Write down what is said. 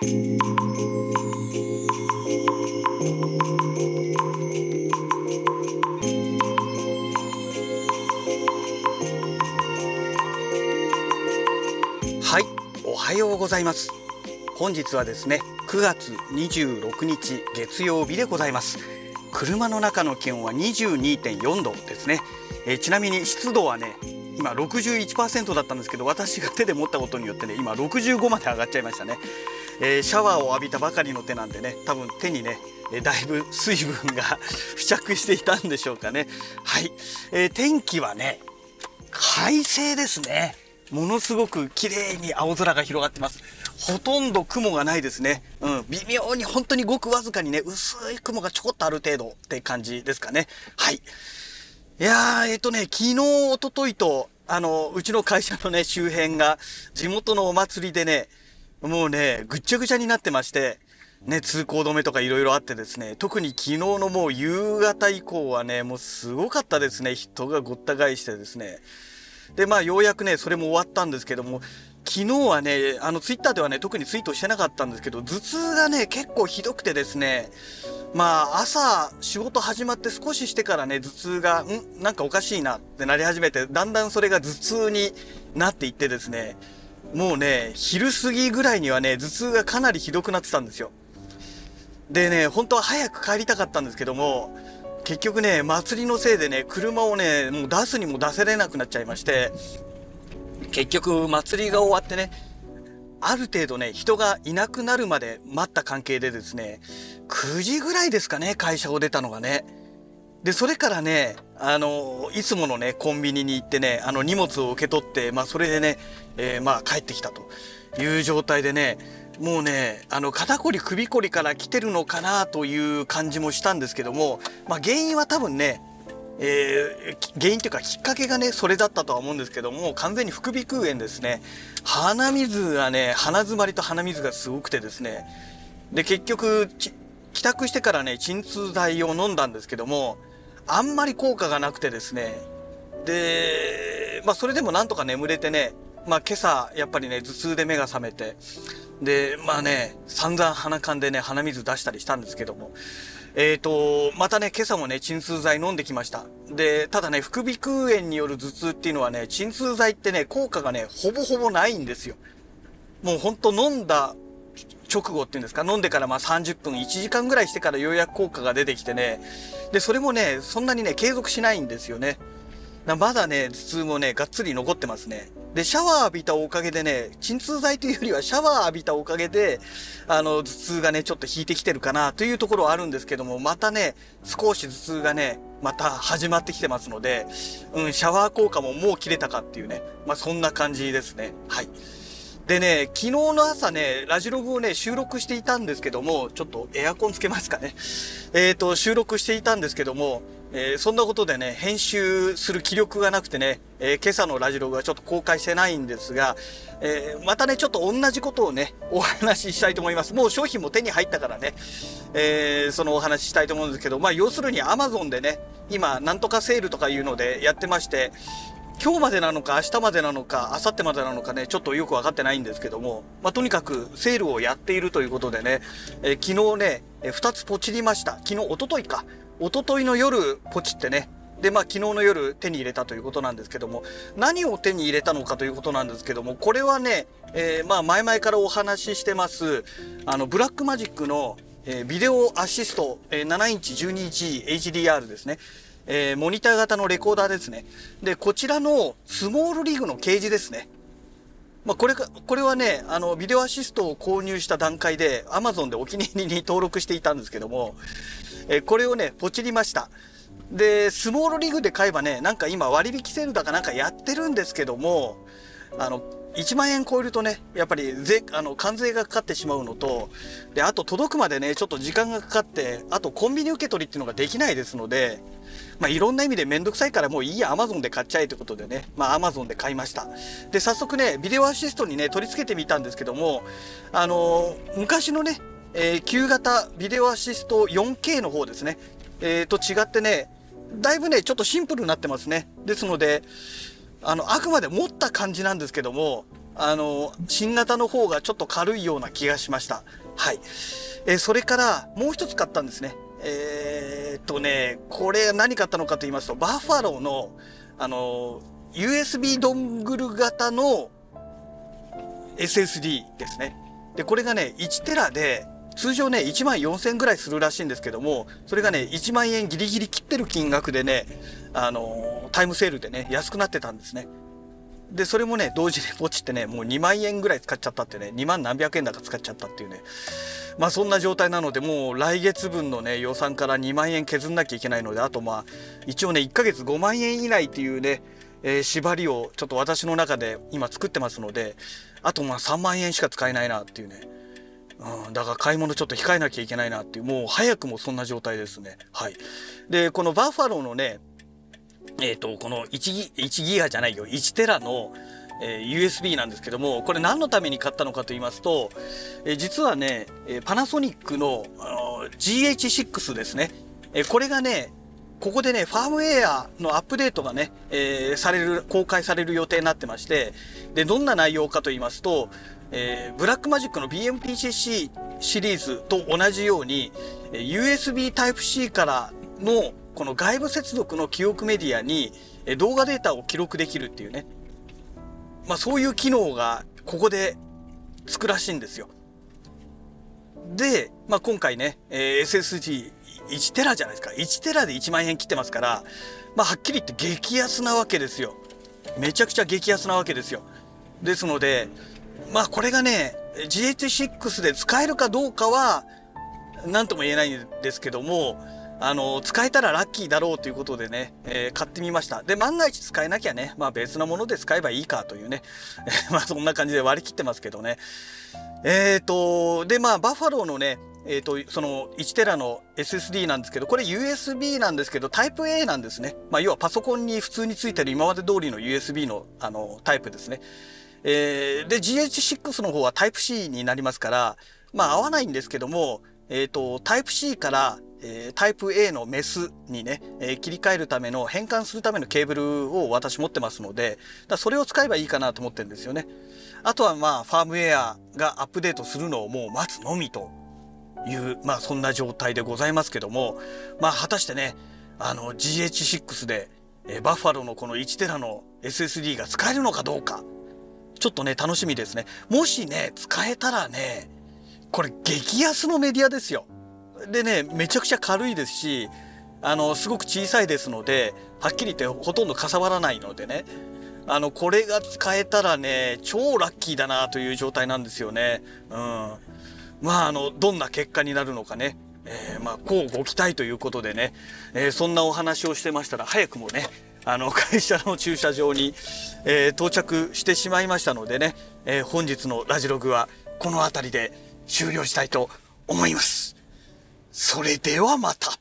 はい、おはようございます。本日はですね、9月26日月曜日でございます。車の中の気温は22.4度ですね。えーちなみに湿度はね、今61%だったんですけど、私が手で持ったことによってね、今65まで上がっちゃいましたね。えーシャワーを浴びたばかりの手なんでね、多分手にね、えだいぶ水分が 付着していたんでしょうかね。はい、えー天気はね、快晴ですね。ものすごく綺麗に青空が広がってます。ほとんど雲がないですね。うん、微妙に本当にごくわずかにね、薄い雲がちょこっとある程度って感じですかね。はい。いやー、えっ、とね、昨日、一昨日と、あの、うちの会社のね、周辺が、地元のお祭りでね、もうね、ぐっちゃぐちゃになってまして、ね、通行止めとかいろいろあってですね、特に昨日のもう夕方以降はね、もうすごかったですね。人がごった返してですね。で、まあ、ようやくね、それも終わったんですけども、昨日はね、あの、ツイッターではね、特にツイートしてなかったんですけど、頭痛がね、結構ひどくてですね、まあ、朝、仕事始まって少ししてからね、頭痛が、ん？なんかおかしいなってなり始めて、だんだんそれが頭痛になっていってですね、もうね、昼過ぎぐらいにはね、頭痛がかなりひどくなってたんですよ。でね、本当は早く帰りたかったんですけども、結局ね、祭りのせいでね、車をね、もう出すにも出せれなくなっちゃいまして、結局祭りが終わってね、ある程度ね、人がいなくなるまで待った関係でですね、9時ぐらいですかね、会社を出たのがね。で、それからね、あの、いつものね、コンビニに行ってね、あの荷物を受け取って、まあそれでね、えーまあ帰ってきたと。いう状態でね、もうね、あの、肩こり首こりから来てるのかなという感じもしたんですけども、まあ原因は多分ね、えー原因というかきっかけがねそれだったとは思うんですけども完全に副鼻腔炎ですね。鼻水がね鼻詰まりと鼻水がすごくてですね。で結局帰宅してからね鎮痛剤を飲んだんですけどもあんまり効果がなくてですねでまあそれでもなんとか眠れてねまあ今朝やっぱりね頭痛で目が覚めてでまあね散々鼻かんでね鼻水出したりしたんですけどもえーと、またね、今朝もね、鎮痛剤飲んできました。で、ただね、副鼻腔炎による頭痛っていうのはね、鎮痛剤ってね、効果がね、ほぼほぼないんですよ。もうほんと飲んだ直後っていうんですか、飲んでからまあ30分、1時間ぐらいしてからようやく効果が出てきてね、で、それもね、そんなにね、継続しないんですよね。まだね、頭痛もね、がっつり残ってますね。で、シャワー浴びたおかげでね、鎮痛剤というよりはシャワー浴びたおかげで、あの、頭痛がね、ちょっと引いてきてるかなというところはあるんですけども、またね、少し頭痛がね、また始まってきてますので、うん、シャワー効果ももう切れたかっていうね、まあそんな感じですね。はい。でね、昨日の朝ね、ラジログをね、収録していたんですけども、ちょっとエアコンつけますかね。えっ、と、収録していたんですけども、えーそんなことでね、編集する気力がなくてね、えー今朝のラジログはちょっと公開してないんですが、えまたね、ちょっと同じことをね、お話ししたいと思います。もう商品も手に入ったからね、えそのお話ししたいと思うんですけど、まあ、要するに Amazon でね、今、なんとかセールとかいうのでやってまして、今日までなのか明日までなのか明後日までなのかねちょっとよく分かってないんですけども、まあ、とにかくセールをやっているということでね、えー昨日ね、え2つポチりました。昨日一昨日か。一昨日の夜ポチってね。でまあ昨日の夜手に入れたということなんですけども何を手に入れたのかということなんですけどもこれはね、えーまあ前々からお話ししてますあのブラックマジックの、えビデオアシスト、えー7インチ12インチ HDR ですね。えーモニター型のレコーダーですね。で、こちらのスモールリーグのケージですね。まあ、これか、これはね、あの、ビデオアシストを購入した段階で、Amazon でお気に入りに登録していたんですけども、えーこれをね、ポチりました。で、スモールリーグで買えばね、なんか今割引セールだかなんかやってるんですけども、あの、1万円超えるとね、やっぱり税、あの、関税がかかってしまうのと、で、あと届くまでね、ちょっと時間がかかって、あとコンビニ受け取りっていうのができないですので、まあ、いろんな意味でめんどくさいからもういいや、Amazon で買っちゃえということでね、まあ、Amazon で買いました。で、早速ね、ビデオアシストにね、取り付けてみたんですけども、あのー昔のね、えー旧型ビデオアシスト 4K の方ですね、えーと違ってね、だいぶね、ちょっとシンプルになってますね。ですので、あの、あくまで持った感じなんですけども、あの、新型の方がちょっと軽いような気がしました。はい。えー、それからもう一つ買ったんですね。えー、っとね、これ何買ったのかと言いますと、バッファローの、あの、USB ドングル型の SSD ですね。で、これがね、1テラで、通常ね、1万4000ぐらいするらしいんですけども、それがね、1万円ギリギリ切ってる金額でね、あの、タイムセールでね、安くなってたんですね。で、それもね、同時にポチってね、もう2万円ぐらい使っちゃったってね、2万何百円だか使っちゃったっていうね。まあそんな状態なので、もう来月分のね、予算から2万円削んなきゃいけないので、あとまあ、一応ね、1ヶ月5万円以内っていうね、えー、縛りをちょっと私の中で今作ってますので、あとまあ3万円しか使えないなっていうね。うん、だから買い物ちょっと控えなきゃいけないなっていう、もう早くもそんな状態ですね。はい。で、このバッファローのね、えっ、ー、と、この1ギ ,1 ギガじゃないよ、1テラの、えー、USB なんですけども、これ何のために買ったのかと言いますと、えー、実はね、えパナソニックのあの GH6 ですね、えこれがね、ここでね、ファームウェアのアップデートがね、えー、される、公開される予定になってまして、で、どんな内容かと言いますと、えー、ブラックマジックの BMPCC シリーズと同じように、USB Type-C からのこの外部接続の記憶メディアに動画データを記録できるっていうね。まあそういう機能がここでつくらしいんですよ。で、まあ今回ね、え、SSG1 テラじゃないですか。1テラで1万円切ってますから、まあはっきり言って激安なわけですよ。めちゃくちゃ激安なわけですよ。ですので、まあこれがね、GH6 で使えるかどうかは、何とも言えないんですけども、あの、使えたらラッキーだろうということでね、えー、買ってみました。で、万が一使えなきゃね、まあ別なもので使えばいいかというね、まあそんな感じで割り切ってますけどね。えっ、ー、と、で、まあバッファローのね、えっ、ー、と、その1テラの SSD なんですけど、これ USB なんですけど、タイプ A なんですね。まあ要はパソコンに普通についてる今まで通りの USB のあのタイプですね。えー、で、GH6 の方はタイプ C になりますから、まあ合わないんですけども、えっ、ー、と、タイプ C からえー、タイプ A のメスにね、えー、切り替えるための変換するためのケーブルを私持ってますのでだそれを使えばいいかなと思ってるんですよね。あとはまあファームウェアがアップデートするのをもう待つのみというまあそんな状態でございますけどもまあ果たしてねあの GH6 で、えー、バッファローのこの1テラの SSD が使えるのかどうかちょっとね楽しみですね。もしね使えたらねこれ激安のメディアですよ。でねめちゃくちゃ軽いですしあのすごく小さいですのではっきり言ってほとんどかさばらないのでねあのこれが使えたらね超ラッキーだなという状態なんですよね。うん、まああのどんな結果になるのかね、えー、まあこうご期待ということでね、えー、そんなお話をしてましたら早くもねあの 会社の駐車場に、えー、到着してしまいましたのでね、え本日のラジログはこの辺りで終了したいと思います。それではまた。